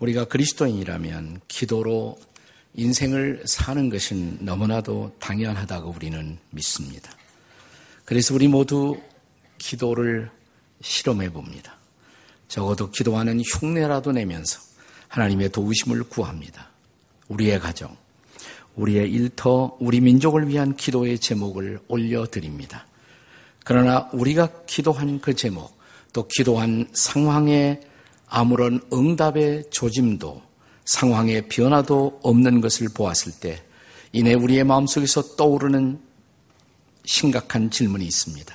우리가 그리스도인이라면 기도로 인생을 사는 것은 너무나도 당연하다고 우리는 믿습니다. 그래서 우리 모두 기도를 실험해 봅니다. 적어도 기도하는 흉내라도 내면서 하나님의 도우심을 구합니다. 우리의 가정, 우리의 일터, 우리 민족을 위한 기도의 제목을 올려드립니다. 그러나 우리가 기도한 그 제목, 또 기도한 상황에 아무런 응답의 조짐도 상황의 변화도 없는 것을 보았을 때 이내 우리의 마음속에서 떠오르는 심각한 질문이 있습니다.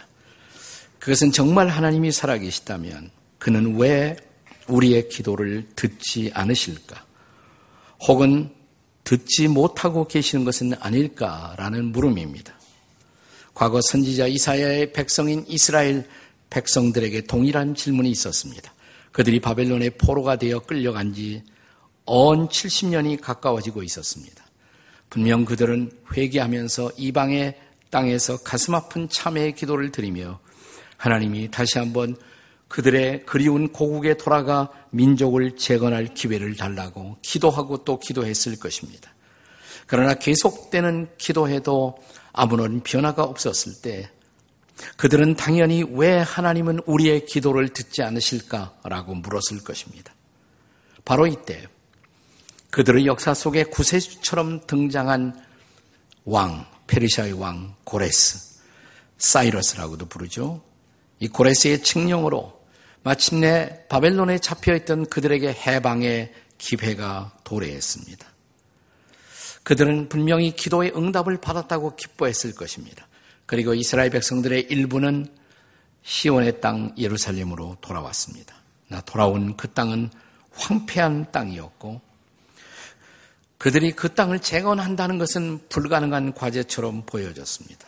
그것은 정말 하나님이 살아계시다면 그는 왜 우리의 기도를 듣지 않으실까? 혹은 듣지 못하고 계시는 것은 아닐까라는 물음입니다. 과거 선지자 이사야의 백성인 이스라엘 백성들에게 동일한 질문이 있었습니다. 그들이 바벨론의 포로가 되어 끌려간 지 언 70년이 가까워지고 있었습니다. 분명 그들은 회개하면서 이방의 땅에서 가슴 아픈 참회의 기도를 드리며 하나님이 다시 한번 그들의 그리운 고국에 돌아가 민족을 재건할 기회를 달라고 기도하고 또 기도했을 것입니다. 그러나 계속되는 기도해도 아무런 변화가 없었을 때 그들은 당연히 왜 하나님은 우리의 기도를 듣지 않으실까라고 물었을 것입니다. 바로 이때 그들의 역사 속에 구세주처럼 등장한 왕, 페르시아의 왕 고레스, 사이러스라고도 부르죠. 이 고레스의 칙령으로 마침내 바벨론에 잡혀있던 그들에게 해방의 기회가 도래했습니다. 그들은 분명히 기도의 응답을 받았다고 기뻐했을 것입니다. 그리고 이스라엘 백성들의 일부는 시온의 땅 예루살렘으로 돌아왔습니다. 나 돌아온 그 땅은 황폐한 땅이었고 그들이 그 땅을 재건한다는 것은 불가능한 과제처럼 보여졌습니다.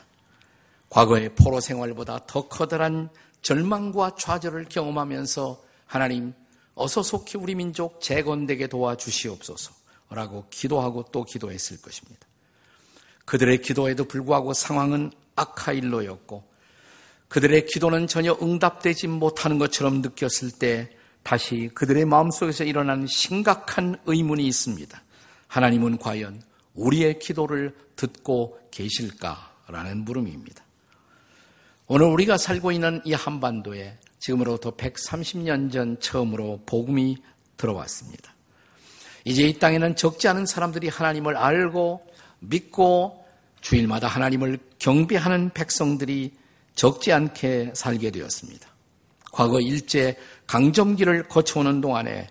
과거의 포로 생활보다 더 커다란 절망과 좌절을 경험하면서 하나님 어서 속히 우리 민족 재건되게 도와주시옵소서라고 기도하고 또 기도했을 것입니다. 그들의 기도에도 불구하고 상황은 악하일로였고 그들의 기도는 전혀 응답되지 못하는 것처럼 느꼈을 때 다시 그들의 마음속에서 일어난 심각한 의문이 있습니다. 하나님은 과연 우리의 기도를 듣고 계실까라는 물음입니다. 오늘 우리가 살고 있는 이 한반도에 지금으로부터 130년 전 처음으로 복음이 들어왔습니다. 이제 이 땅에는 적지 않은 사람들이 하나님을 알고 믿고 주일마다 하나님을 경배하는 백성들이 적지 않게 살게 되었습니다. 과거 일제 강점기를 거쳐오는 동안에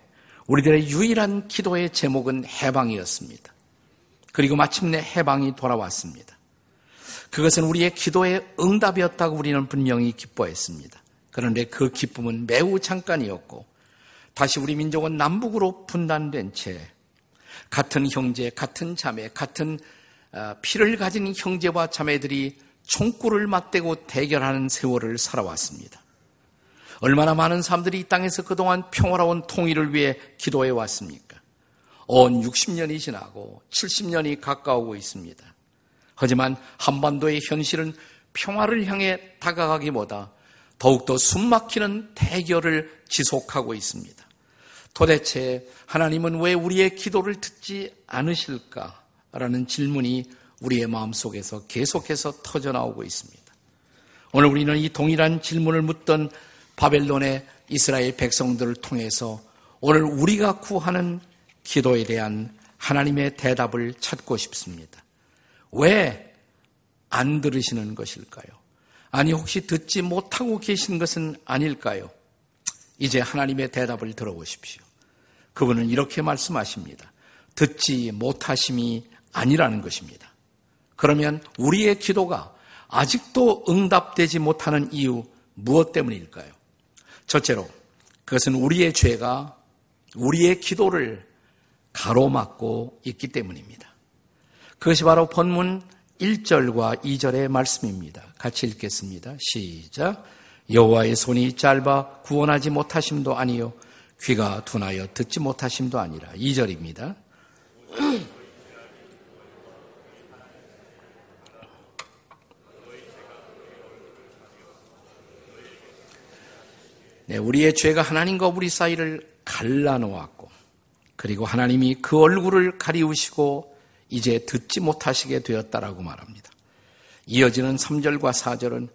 우리들의 유일한 기도의 제목은 해방이었습니다. 그리고 마침내 해방이 돌아왔습니다. 그것은 우리의 기도의 응답이었다고 우리는 분명히 기뻐했습니다. 그런데 그 기쁨은 매우 잠깐이었고 다시 우리 민족은 남북으로 분단된 채 같은 형제, 같은 자매, 같은 어, 피를 가진 형제와 자매들이 총구를 맞대고 대결하는 세월을 살아왔습니다. 얼마나 많은 사람들이 이 땅에서 그동안 평화로운 통일을 위해 기도해 왔습니까? 온 60년이 지나고 70년이 가까우고 있습니다. 하지만 한반도의 현실은 평화를 향해 다가가기보다 더욱더 숨막히는 대결을 지속하고 있습니다. 도대체 하나님은 왜 우리의 기도를 듣지 않으실까 라는 질문이 우리의 마음 속에서 계속해서 터져나오고 있습니다. 오늘 우리는 이 동일한 질문을 묻던 바벨론의 이스라엘 백성들을 통해서 오늘 우리가 구하는 기도에 대한 하나님의 대답을 찾고 싶습니다. 왜 안 들으시는 것일까요? 아니, 혹시 듣지 못하고 계신 것은 아닐까요? 이제 하나님의 대답을 들어보십시오. 그분은 이렇게 말씀하십니다. 듣지 못하심이 아니라는 것입니다. 그러면 우리의 기도가 아직도 응답되지 못하는 이유 무엇 때문일까요? 첫째로 그것은 우리의 죄가 우리의 기도를 가로막고 있기 때문입니다. 그것이 바로 본문 1절과 2절의 말씀입니다. 같이 읽겠습니다. 시작. 여호와의 손이 짧아 구원하지 못하심도 아니요 귀가 둔하여 듣지 못하심도 아니라 2절입니다. 네, 우리의 죄가 하나님과 우리 사이를 갈라놓았고 그리고 하나님이 그 얼굴을 가리우시고 이제 듣지 못하시게 되었다라고 말합니다. 이어지는 3절과 4절은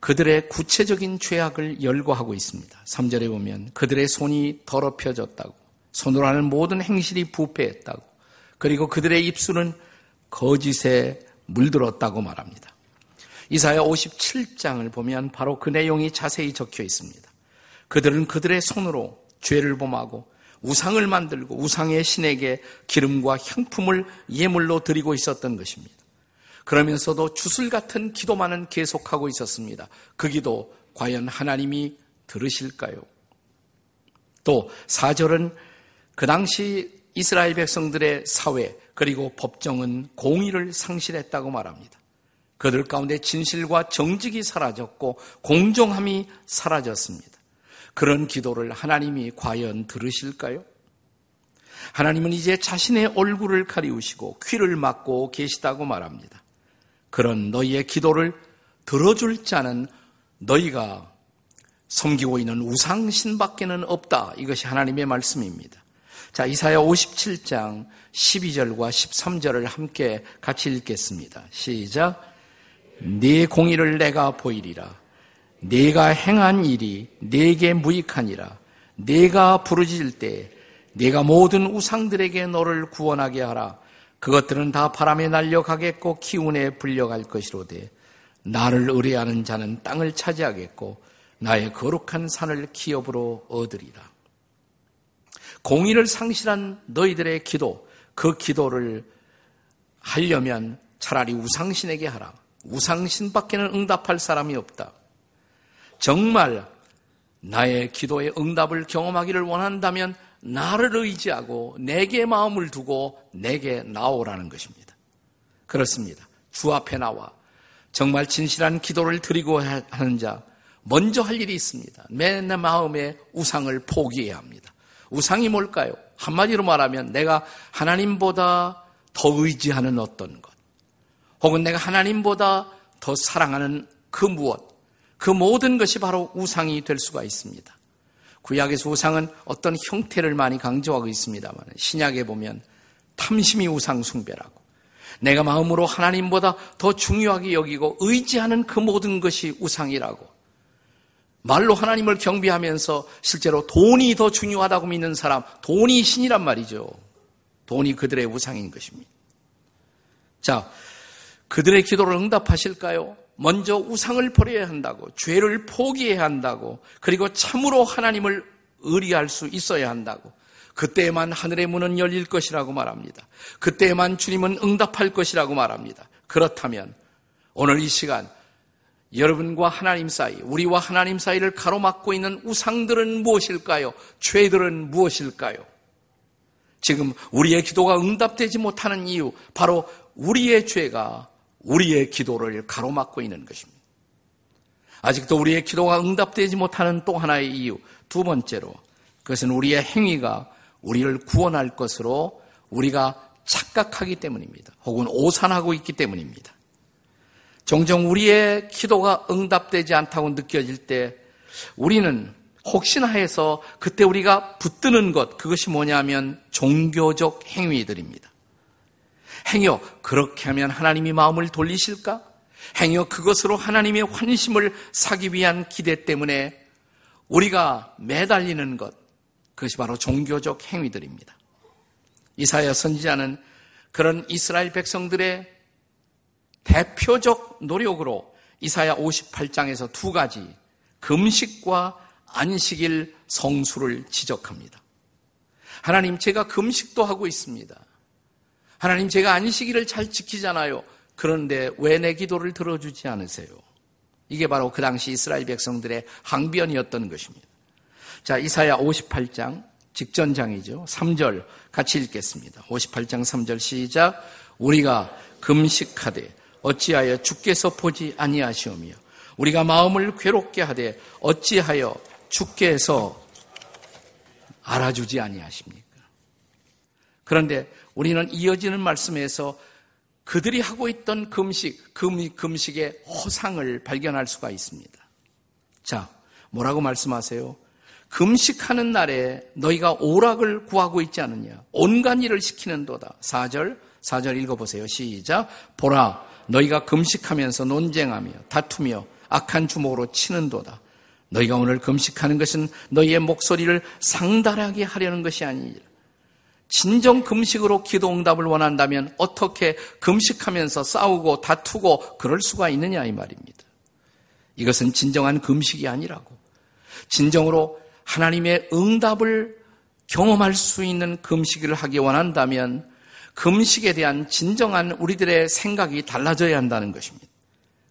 그들의 구체적인 죄악을 열거하고 있습니다. 3절에 보면 그들의 손이 더럽혀졌다고 손으로 하는 모든 행실이 부패했다고 그리고 그들의 입술은 거짓에 물들었다고 말합니다. 이사야 57장을 보면 바로 그 내용이 자세히 적혀 있습니다. 그들은 그들의 손으로 죄를 범하고 우상을 만들고 우상의 신에게 기름과 향품을 예물로 드리고 있었던 것입니다. 그러면서도 주술 같은 기도만은 계속하고 있었습니다. 그 기도 과연 하나님이 들으실까요? 또 4절은 그 당시 이스라엘 백성들의 사회 그리고 법정은 공의를 상실했다고 말합니다. 그들 가운데 진실과 정직이 사라졌고 공정함이 사라졌습니다. 그런 기도를 하나님이 과연 들으실까요? 하나님은 이제 자신의 얼굴을 가리우시고 귀를 막고 계시다고 말합니다. 그런 너희의 기도를 들어줄 자는 너희가 섬기고 있는 우상신밖에는 없다. 이것이 하나님의 말씀입니다. 자, 이사야 57장 12절과 13절을 함께 같이 읽겠습니다. 시작. 네 공의를 내가 보이리라. 네가 행한 일이 네게 무익하니라. 네가 부르짖을 때 네가 모든 우상들에게 너를 구원하게 하라. 그것들은 다 바람에 날려가겠고 기운에 불려갈 것이로되 나를 의뢰하는 자는 땅을 차지하겠고 나의 거룩한 산을 기업으로 얻으리라. 공의를 상실한 너희들의 기도, 그 기도를 하려면 차라리 우상신에게 하라. 우상신밖에는 응답할 사람이 없다. 정말 나의 기도의 응답을 경험하기를 원한다면 나를 의지하고 내게 마음을 두고 내게 나오라는 것입니다. 그렇습니다. 주 앞에 나와 정말 진실한 기도를 드리고 하는 자 먼저 할 일이 있습니다. 내 마음의 우상을 포기해야 합니다. 우상이 뭘까요? 한마디로 말하면 내가 하나님보다 더 의지하는 어떤 것, 혹은 내가 하나님보다 더 사랑하는 그 무엇, 그 모든 것이 바로 우상이 될 수가 있습니다. 구약에서 우상은 어떤 형태를 많이 강조하고 있습니다만 신약에 보면 탐심이 우상 숭배라고 내가 마음으로 하나님보다 더 중요하게 여기고 의지하는 그 모든 것이 우상이라고 말로 하나님을 경배하면서 실제로 돈이 더 중요하다고 믿는 사람 돈이 신이란 말이죠. 돈이 그들의 우상인 것입니다. 자, 그들의 기도를 응답하실까요? 먼저 우상을 버려야 한다고, 죄를 포기해야 한다고, 그리고 참으로 하나님을 의리할 수 있어야 한다고. 그때에만 하늘의 문은 열릴 것이라고 말합니다. 그때에만 주님은 응답할 것이라고 말합니다. 그렇다면 오늘 이 시간 여러분과 하나님 사이, 우리와 하나님 사이를 가로막고 있는 우상들은 무엇일까요? 죄들은 무엇일까요? 지금 우리의 기도가 응답되지 못하는 이유, 바로 우리의 죄가 우리의 기도를 가로막고 있는 것입니다. 아직도 우리의 기도가 응답되지 못하는 또 하나의 이유, 두 번째로 그것은 우리의 행위가 우리를 구원할 것으로 우리가 착각하기 때문입니다. 혹은 오산하고 있기 때문입니다. 종종 우리의 기도가 응답되지 않다고 느껴질 때 우리는 혹시나 해서 그때 우리가 붙드는 것, 그것이 뭐냐면 종교적 행위들입니다. 행여 그렇게 하면 하나님이 마음을 돌리실까? 행여 그것으로 하나님의 환심을 사기 위한 기대 때문에 우리가 매달리는 것, 그것이 바로 종교적 행위들입니다. 이사야 선지자는 그런 이스라엘 백성들의 대표적 노력으로 이사야 58장에서 두 가지 금식과 안식일 성수를 지적합니다. 하나님, 제가 금식도 하고 있습니다. 하나님 제가 안식일을 잘 지키잖아요. 그런데 왜 내 기도를 들어주지 않으세요? 이게 바로 그 당시 이스라엘 백성들의 항변이었던 것입니다. 자, 이사야 58장 직전장이죠. 3절 같이 읽겠습니다. 58장 3절 시작. 우리가 금식하되 어찌하여 주께서 보지 아니하시오며 우리가 마음을 괴롭게 하되 어찌하여 주께서 알아주지 아니하십니까? 그런데 우리는 이어지는 말씀에서 그들이 하고 있던 금식, 금, 금식의 허상을 발견할 수가 있습니다. 자, 뭐라고 말씀하세요? 금식하는 날에 너희가 오락을 구하고 있지 않느냐. 온갖 일을 시키는도다. 4절, 4절 읽어보세요. 시작. 보라, 너희가 금식하면서 논쟁하며 다투며 악한 주먹으로 치는도다. 너희가 오늘 금식하는 것은 너희의 목소리를 상달하게 하려는 것이 아니니라. 진정 금식으로 기도 응답을 원한다면 어떻게 금식하면서 싸우고 다투고 그럴 수가 있느냐 이 말입니다. 이것은 진정한 금식이 아니라고. 진정으로 하나님의 응답을 경험할 수 있는 금식을 하기 원한다면 금식에 대한 진정한 우리들의 생각이 달라져야 한다는 것입니다.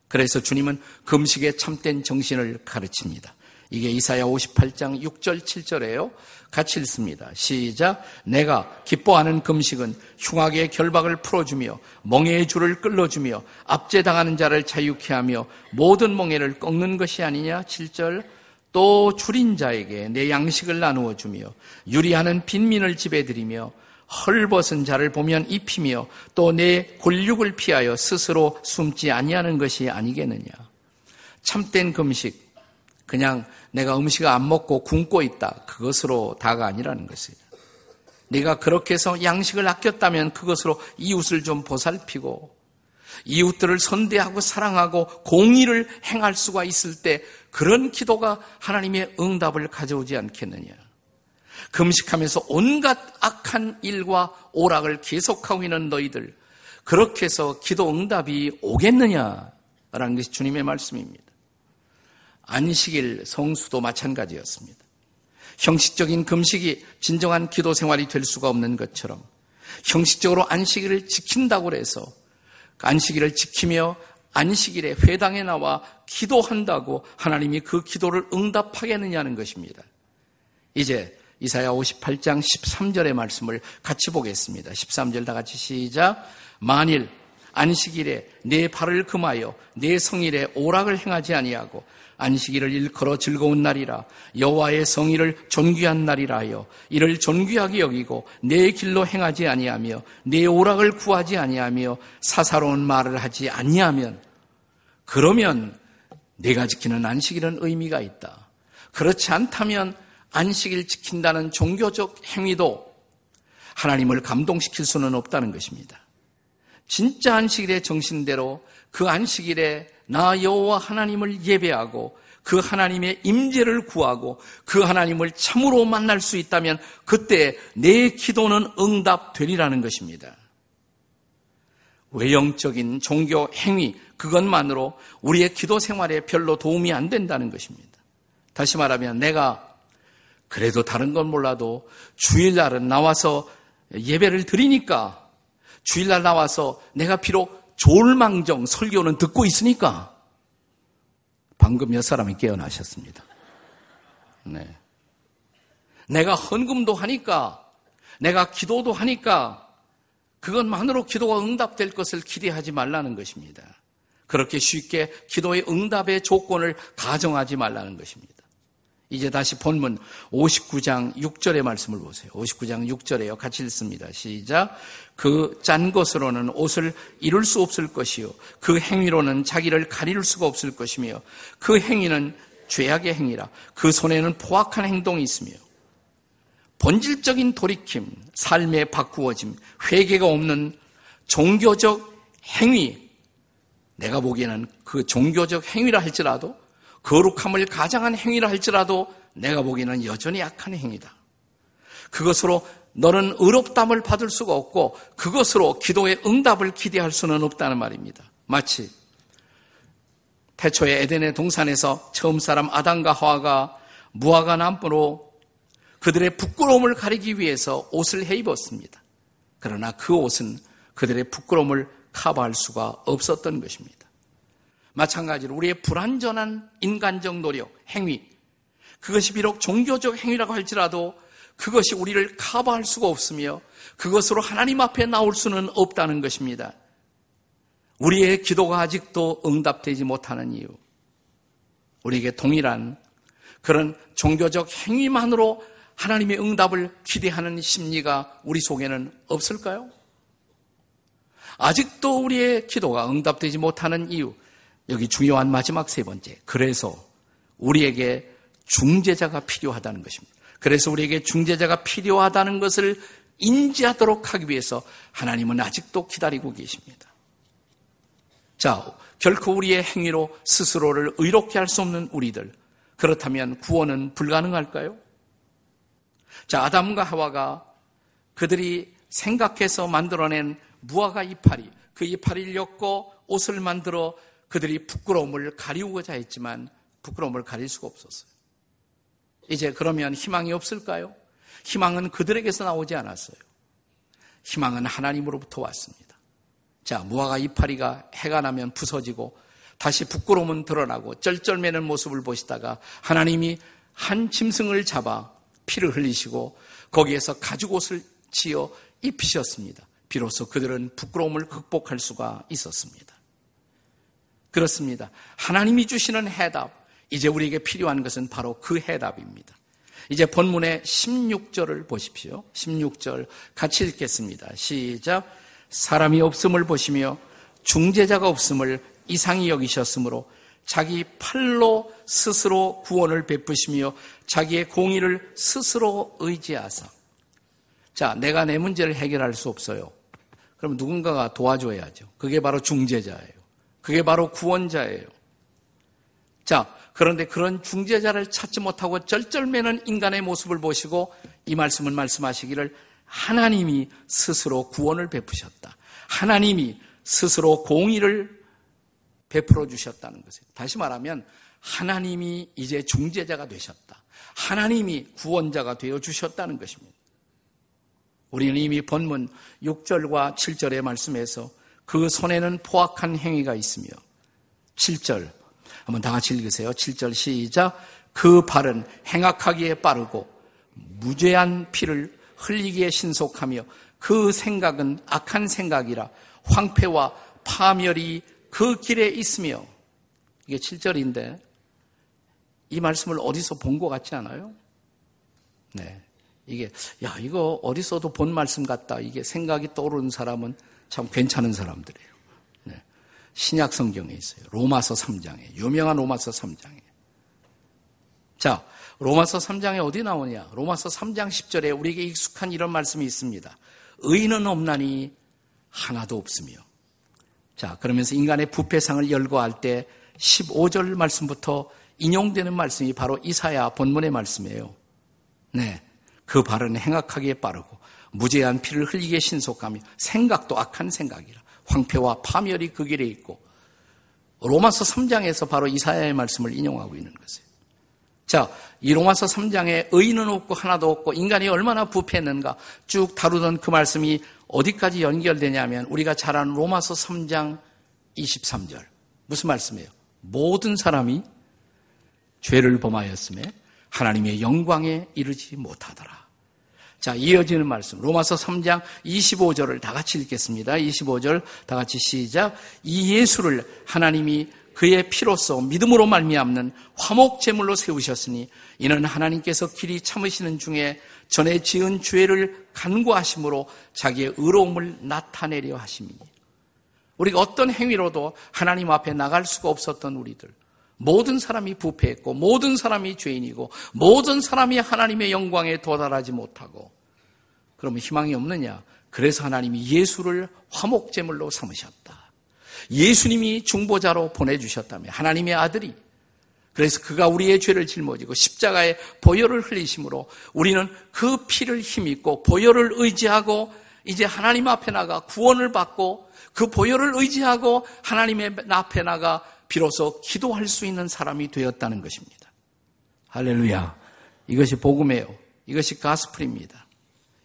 그래서 주님은 금식의 참된 정신을 가르칩니다. 이게 이사야 58장 6절 7절에요. 같이 읽습니다. 시작. 내가 기뻐하는 금식은 흉악의 결박을 풀어주며 멍해의 줄을 끌어주며 압제당하는 자를 자유케 하며 모든 멍해를 꺾는 것이 아니냐. 7절. 또 줄인 자에게 내 양식을 나누어 주며 유리하는 빈민을 집에 들이며 헐벗은 자를 보면 입히며 또내 골육을 피하여 스스로 숨지 아니하는 것이 아니겠느냐. 참된 금식, 그냥 내가 음식을 안 먹고 굶고 있다. 그것으로 다가 아니라는 것이에요. 내가 그렇게 해서 양식을 아꼈다면 그것으로 이웃을 좀 보살피고 이웃들을 선대하고 사랑하고 공의를 행할 수가 있을 때 그런 기도가 하나님의 응답을 가져오지 않겠느냐. 금식하면서 온갖 악한 일과 오락을 계속하고 있는 너희들, 그렇게 해서 기도 응답이 오겠느냐라는 것이 주님의 말씀입니다. 안식일 성수도 마찬가지였습니다. 형식적인 금식이 진정한 기도 생활이 될 수가 없는 것처럼 형식적으로 안식일을 지킨다고 해서 안식일을 지키며 안식일에 회당에 나와 기도한다고 하나님이 그 기도를 응답하겠느냐는 것입니다. 이제 이사야 58장 13절의 말씀을 같이 보겠습니다. 13절 다 같이 시작. 만일 안식일에 내 발을 금하여 내 성일에 오락을 행하지 아니하고 안식일을 일컬어 즐거운 날이라 여호와의 성의를 존귀한 날이라 하여 이를 존귀하게 여기고 내 길로 행하지 아니하며 내 오락을 구하지 아니하며 사사로운 말을 하지 아니하면 그러면 내가 지키는 안식일은 의미가 있다. 그렇지 않다면 안식일 지킨다는 종교적 행위도 하나님을 감동시킬 수는 없다는 것입니다. 진짜 안식일의 정신대로 그 안식일에 나 여호와 하나님을 예배하고 그 하나님의 임재를 구하고 그 하나님을 참으로 만날 수 있다면 그때 내 기도는 응답되리라는 것입니다. 외형적인 종교 행위 그것만으로 우리의 기도 생활에 별로 도움이 안 된다는 것입니다. 다시 말하면 내가 그래도 다른 건 몰라도 주일날은 나와서 예배를 드리니까 주일날 나와서 내가 비록 졸망정 설교는 듣고 있으니까 방금 몇 사람이 깨어나셨습니다. 네. 내가 헌금도 하니까 내가 기도도 하니까 그것만으로 기도가 응답될 것을 기대하지 말라는 것입니다. 그렇게 쉽게 기도의 응답의 조건을 가정하지 말라는 것입니다. 이제 다시 본문 59장 6절의 말씀을 보세요. 59장 6절에요. 같이 읽습니다. 시작. 그 짠 것으로는 옷을 이룰 수 없을 것이요. 그 행위로는 자기를 가릴 수가 없을 것이며 그 행위는 죄악의 행위라. 그 손에는 포악한 행동이 있으며 본질적인 돌이킴, 삶의 바꾸어짐, 회개가 없는 종교적 행위, 내가 보기에는 그 종교적 행위라 할지라도 거룩함을 가장한 행위라 할지라도 내가 보기에는 여전히 약한 행위다. 그것으로 너는 의롭담을 받을 수가 없고 그것으로 기도의 응답을 기대할 수는 없다는 말입니다. 마치 태초의 에덴의 동산에서 처음 사람 아담과 하와가 무화과 나무로 그들의 부끄러움을 가리기 위해서 옷을 해 입었습니다. 그러나 그 옷은 그들의 부끄러움을 커버할 수가 없었던 것입니다. 마찬가지로 우리의 불완전한 인간적 노력, 행위, 그것이 비록 종교적 행위라고 할지라도 그것이 우리를 커버할 수가 없으며 그것으로 하나님 앞에 나올 수는 없다는 것입니다. 우리의 기도가 아직도 응답되지 못하는 이유. 우리에게 동일한 그런 종교적 행위만으로 하나님의 응답을 기대하는 심리가 우리 속에는 없을까요? 아직도 우리의 기도가 응답되지 못하는 이유. 여기 중요한 마지막 세 번째. 그래서 우리에게 중재자가 필요하다는 것입니다. 그래서 우리에게 중재자가 필요하다는 것을 인지하도록 하기 위해서 하나님은 아직도 기다리고 계십니다. 자, 결코 우리의 행위로 스스로를 의롭게 할 수 없는 우리들. 그렇다면 구원은 불가능할까요? 자, 아담과 하와가 그들이 생각해서 만들어낸 무화과 이파리, 그 이파리를 엮고 옷을 만들어 그들이 부끄러움을 가리우고자 했지만 부끄러움을 가릴 수가 없었어요. 이제 그러면 희망이 없을까요? 희망은 그들에게서 나오지 않았어요. 희망은 하나님으로부터 왔습니다. 자, 무화과 이파리가 해가 나면 부서지고 다시 부끄러움은 드러나고 쩔쩔매는 모습을 보시다가 하나님이 한 짐승을 잡아 피를 흘리시고 거기에서 가죽옷을 지어 입히셨습니다. 비로소 그들은 부끄러움을 극복할 수가 있었습니다. 그렇습니다. 하나님이 주시는 해답, 이제 우리에게 필요한 것은 바로 그 해답입니다. 이제 본문의 16절을 보십시오. 16절 같이 읽겠습니다. 시작. 사람이 없음을 보시며 중재자가 없음을 이상히 여기셨으므로 자기 팔로 스스로 구원을 베푸시며 자기의 공의를 스스로 의지하사. 자, 내가 내 문제를 해결할 수 없어요. 그럼 누군가가 도와줘야죠. 그게 바로 중재자예요. 그게 바로 구원자예요. 자, 그런데 그런 중재자를 찾지 못하고 쩔쩔매는 인간의 모습을 보시고 이 말씀을 말씀하시기를 하나님이 스스로 구원을 베푸셨다. 하나님이 스스로 공의를 베풀어 주셨다는 것이에요. 다시 말하면 하나님이 이제 중재자가 되셨다. 하나님이 구원자가 되어 주셨다는 것입니다. 우리는 이미 본문 6절과 7절의 말씀에서 그 손에는 포악한 행위가 있으며 7절 한번 다 같이 읽으세요. 7절 시작 그 발은 행악하기에 빠르고 무죄한 피를 흘리기에 신속하며 그 생각은 악한 생각이라 황폐와 파멸이 그 길에 있으며 이게 7절인데 이 말씀을 어디서 본 것 같지 않아요? 네. 이게 야 이거 어디서도 본 말씀 같다. 이게 생각이 떠오르는 사람은 참 괜찮은 사람들이에요. 네. 신약 성경에 있어요. 로마서 3장에 유명한 로마서 3장에. 자, 로마서 3장에 어디 나오냐? 로마서 3장 10절에 우리에게 익숙한 이런 말씀이 있습니다. 의인은 없나니 하나도 없으며. 자, 그러면서 인간의 부패상을 열거할 때 15절 말씀부터 인용되는 말씀이 바로 이사야 본문의 말씀이에요. 네. 그 발은 행악하기에 빠르고 무죄한 피를 흘리기에 신속하며 생각도 악한 생각이라 황폐와 파멸이 그 길에 있고 로마서 3장에서 바로 이사야의 말씀을 인용하고 있는 것이에요. 자, 이 로마서 3장에 의인은 없고 하나도 없고 인간이 얼마나 부패했는가 쭉 다루던 그 말씀이 어디까지 연결되냐면 우리가 잘 아는 로마서 3장 23절. 무슨 말씀이에요? 모든 사람이 죄를 범하였음에 하나님의 영광에 이르지 못하더라. 자, 이어지는 말씀. 로마서 3장 25절을 다 같이 읽겠습니다. 25절 다 같이 시작. 이 예수를 하나님이 그의 피로써 믿음으로 말미암는 화목 제물로 세우셨으니 이는 하나님께서 길이 참으시는 중에 전에 지은 죄를 간구하심으로 자기의 의로움을 나타내려 하심이니 우리가 어떤 행위로도 하나님 앞에 나갈 수가 없었던 우리들 모든 사람이 부패했고 모든 사람이 죄인이고 모든 사람이 하나님의 영광에 도달하지 못하고 그러면 희망이 없느냐? 그래서 하나님이 예수를 화목제물로 삼으셨다. 예수님이 중보자로 보내주셨다며 하나님의 아들이 그래서 그가 우리의 죄를 짊어지고 십자가에 보혈을 흘리심으로 우리는 그 피를 힘입고 보혈을 의지하고 이제 하나님 앞에 나가 구원을 받고 그 보혈을 의지하고 하나님의 앞에 나가 비로소 기도할 수 있는 사람이 되었다는 것입니다. 할렐루야. 이것이 복음이에요. 이것이 가스프입니다.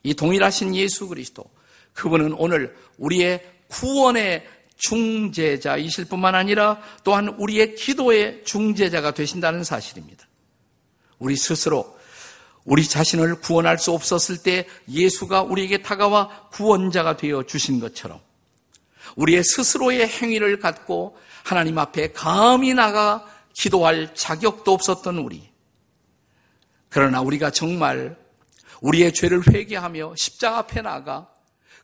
이 동일하신 예수 그리스도. 그분은 오늘 우리의 구원의 중재자이실 뿐만 아니라 또한 우리의 기도의 중재자가 되신다는 사실입니다. 우리 스스로 우리 자신을 구원할 수 없었을 때 예수가 우리에게 다가와 구원자가 되어 주신 것처럼 우리의 스스로의 행위를 갖고 하나님 앞에 감히 나가 기도할 자격도 없었던 우리. 그러나 우리가 정말 우리의 죄를 회개하며 십자가 앞에 나가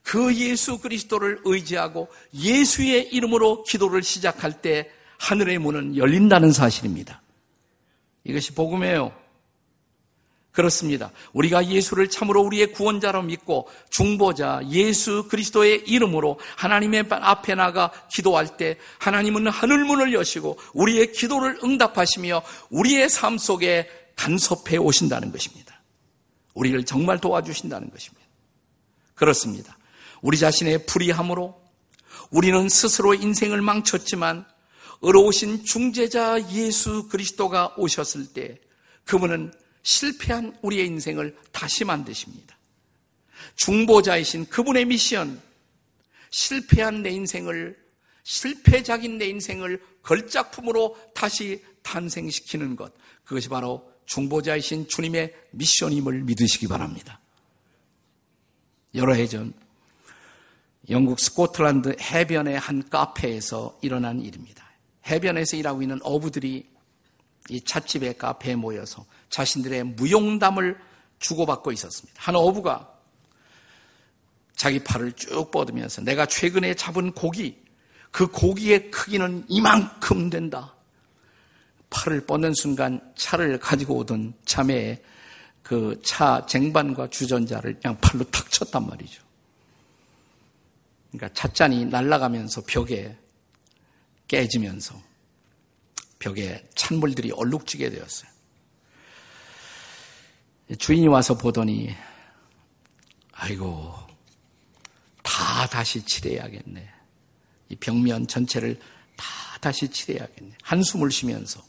그 예수 그리스도를 의지하고 예수의 이름으로 기도를 시작할 때 하늘의 문은 열린다는 사실입니다. 이것이 복음이에요. 그렇습니다. 우리가 예수를 참으로 우리의 구원자로 믿고 중보자 예수 그리스도의 이름으로 하나님의 앞에 나가 기도할 때 하나님은 하늘문을 여시고 우리의 기도를 응답하시며 우리의 삶 속에 간섭해 오신다는 것입니다. 우리를 정말 도와주신다는 것입니다. 그렇습니다. 우리 자신의 불의함으로 우리는 스스로 인생을 망쳤지만 의로우신 중재자 예수 그리스도가 오셨을 때 그분은 실패한 우리의 인생을 다시 만드십니다. 중보자이신 그분의 미션, 실패한 내 인생을, 실패작인 내 인생을 걸작품으로 다시 탄생시키는 것. 그것이 바로 중보자이신 주님의 미션임을 믿으시기 바랍니다. 여러 해 전, 영국 스코틀랜드 해변의 한 카페에서 일어난 일입니다. 해변에서 일하고 있는 어부들이 이 찻집의 카페에 모여서 자신들의 무용담을 주고받고 있었습니다. 한 어부가 자기 팔을 쭉 뻗으면서 내가 최근에 잡은 고기, 그 고기의 크기는 이만큼 된다. 팔을 뻗는 순간 차를 가지고 오던 자매의 그 차 쟁반과 주전자를 그냥 팔로 탁 쳤단 말이죠. 그러니까 찻잔이 날아가면서 벽에 깨지면서 벽에 찬물들이 얼룩지게 되었어요. 주인이 와서 보더니 아이고 다 다시 칠해야겠네. 이 벽면 전체를 다 다시 칠해야겠네. 한숨을 쉬면서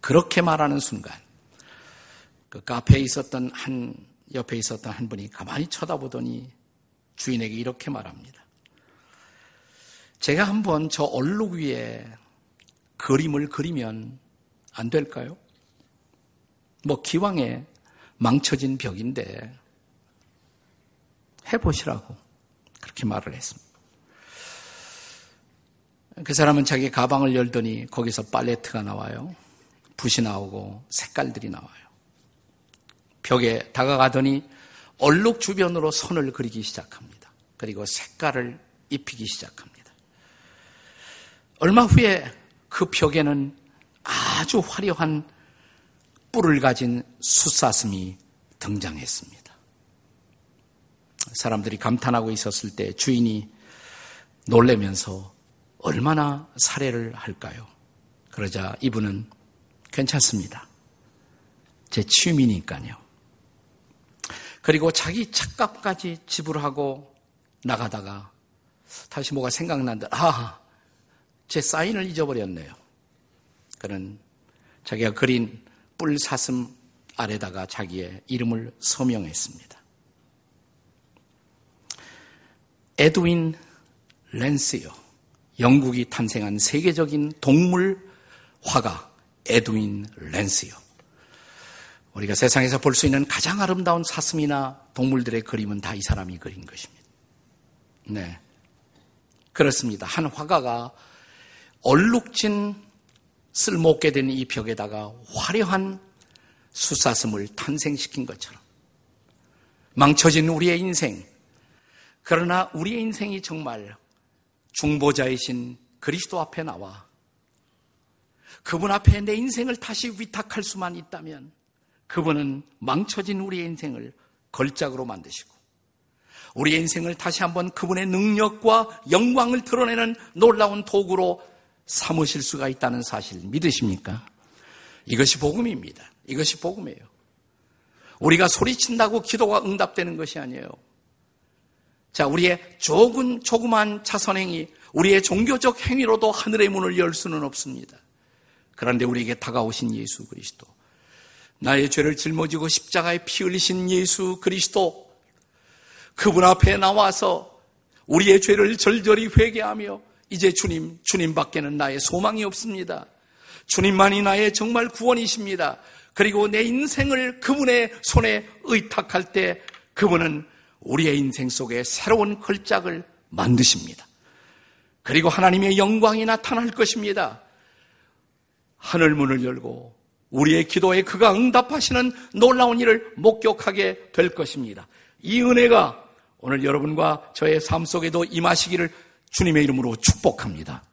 그렇게 말하는 순간 그 카페에 있었던 한 옆에 있었던 한 분이 가만히 쳐다보더니 주인에게 이렇게 말합니다. 제가 한번 저 얼룩 위에 그림을 그리면 안 될까요? 뭐 기왕에 망쳐진 벽인데 해보시라고 그렇게 말을 했습니다. 그 사람은 자기 가방을 열더니 거기서 팔레트가 나와요. 붓이 나오고 색깔들이 나와요. 벽에 다가가더니 얼룩 주변으로 선을 그리기 시작합니다. 그리고 색깔을 입히기 시작합니다. 얼마 후에 그 벽에는 아주 화려한 뿔을 가진 숫사슴이 등장했습니다. 사람들이 감탄하고 있었을 때 주인이 놀래면서 얼마나 살해를 할까요? 그러자 이분은 괜찮습니다. 제 취미니까요. 그리고 자기 착값까지 지불하고 나가다가 다시 뭐가 생각난다. 아, 제 사인을 잊어버렸네요. 그는 자기가 그린 뿔 사슴 아래다가 자기의 이름을 서명했습니다. 에드윈 랜스요. 영국이 탄생한 세계적인 동물 화가 에드윈 랜스요. 우리가 세상에서 볼 수 있는 가장 아름다운 사슴이나 동물들의 그림은 다 이 사람이 그린 것입니다. 네. 그렇습니다. 한 화가가 얼룩진 쓸모없게 된 이 벽에다가 화려한 수사슴을 탄생시킨 것처럼 망쳐진 우리의 인생. 그러나 우리의 인생이 정말 중보자이신 그리스도 앞에 나와 그분 앞에 내 인생을 다시 위탁할 수만 있다면 그분은 망쳐진 우리의 인생을 걸작으로 만드시고 우리의 인생을 다시 한번 그분의 능력과 영광을 드러내는 놀라운 도구로 삼으실 수가 있다는 사실 믿으십니까? 이것이 복음입니다. 이것이 복음이에요. 우리가 소리친다고 기도가 응답되는 것이 아니에요. 자, 우리의 조금, 조그만 자선행위, 우리의 종교적 행위로도 하늘의 문을 열 수는 없습니다. 그런데 우리에게 다가오신 예수 그리스도, 나의 죄를 짊어지고 십자가에 피 흘리신 예수 그리스도, 그분 앞에 나와서 우리의 죄를 절절히 회개하며 이제 주님, 주님밖에는 나의 소망이 없습니다. 주님만이 나의 정말 구원이십니다. 그리고 내 인생을 그분의 손에 의탁할 때 그분은 우리의 인생 속에 새로운 걸작을 만드십니다. 그리고 하나님의 영광이 나타날 것입니다. 하늘 문을 열고 우리의 기도에 그가 응답하시는 놀라운 일을 목격하게 될 것입니다. 이 은혜가 오늘 여러분과 저의 삶 속에도 임하시기를 주님의 이름으로 축복합니다.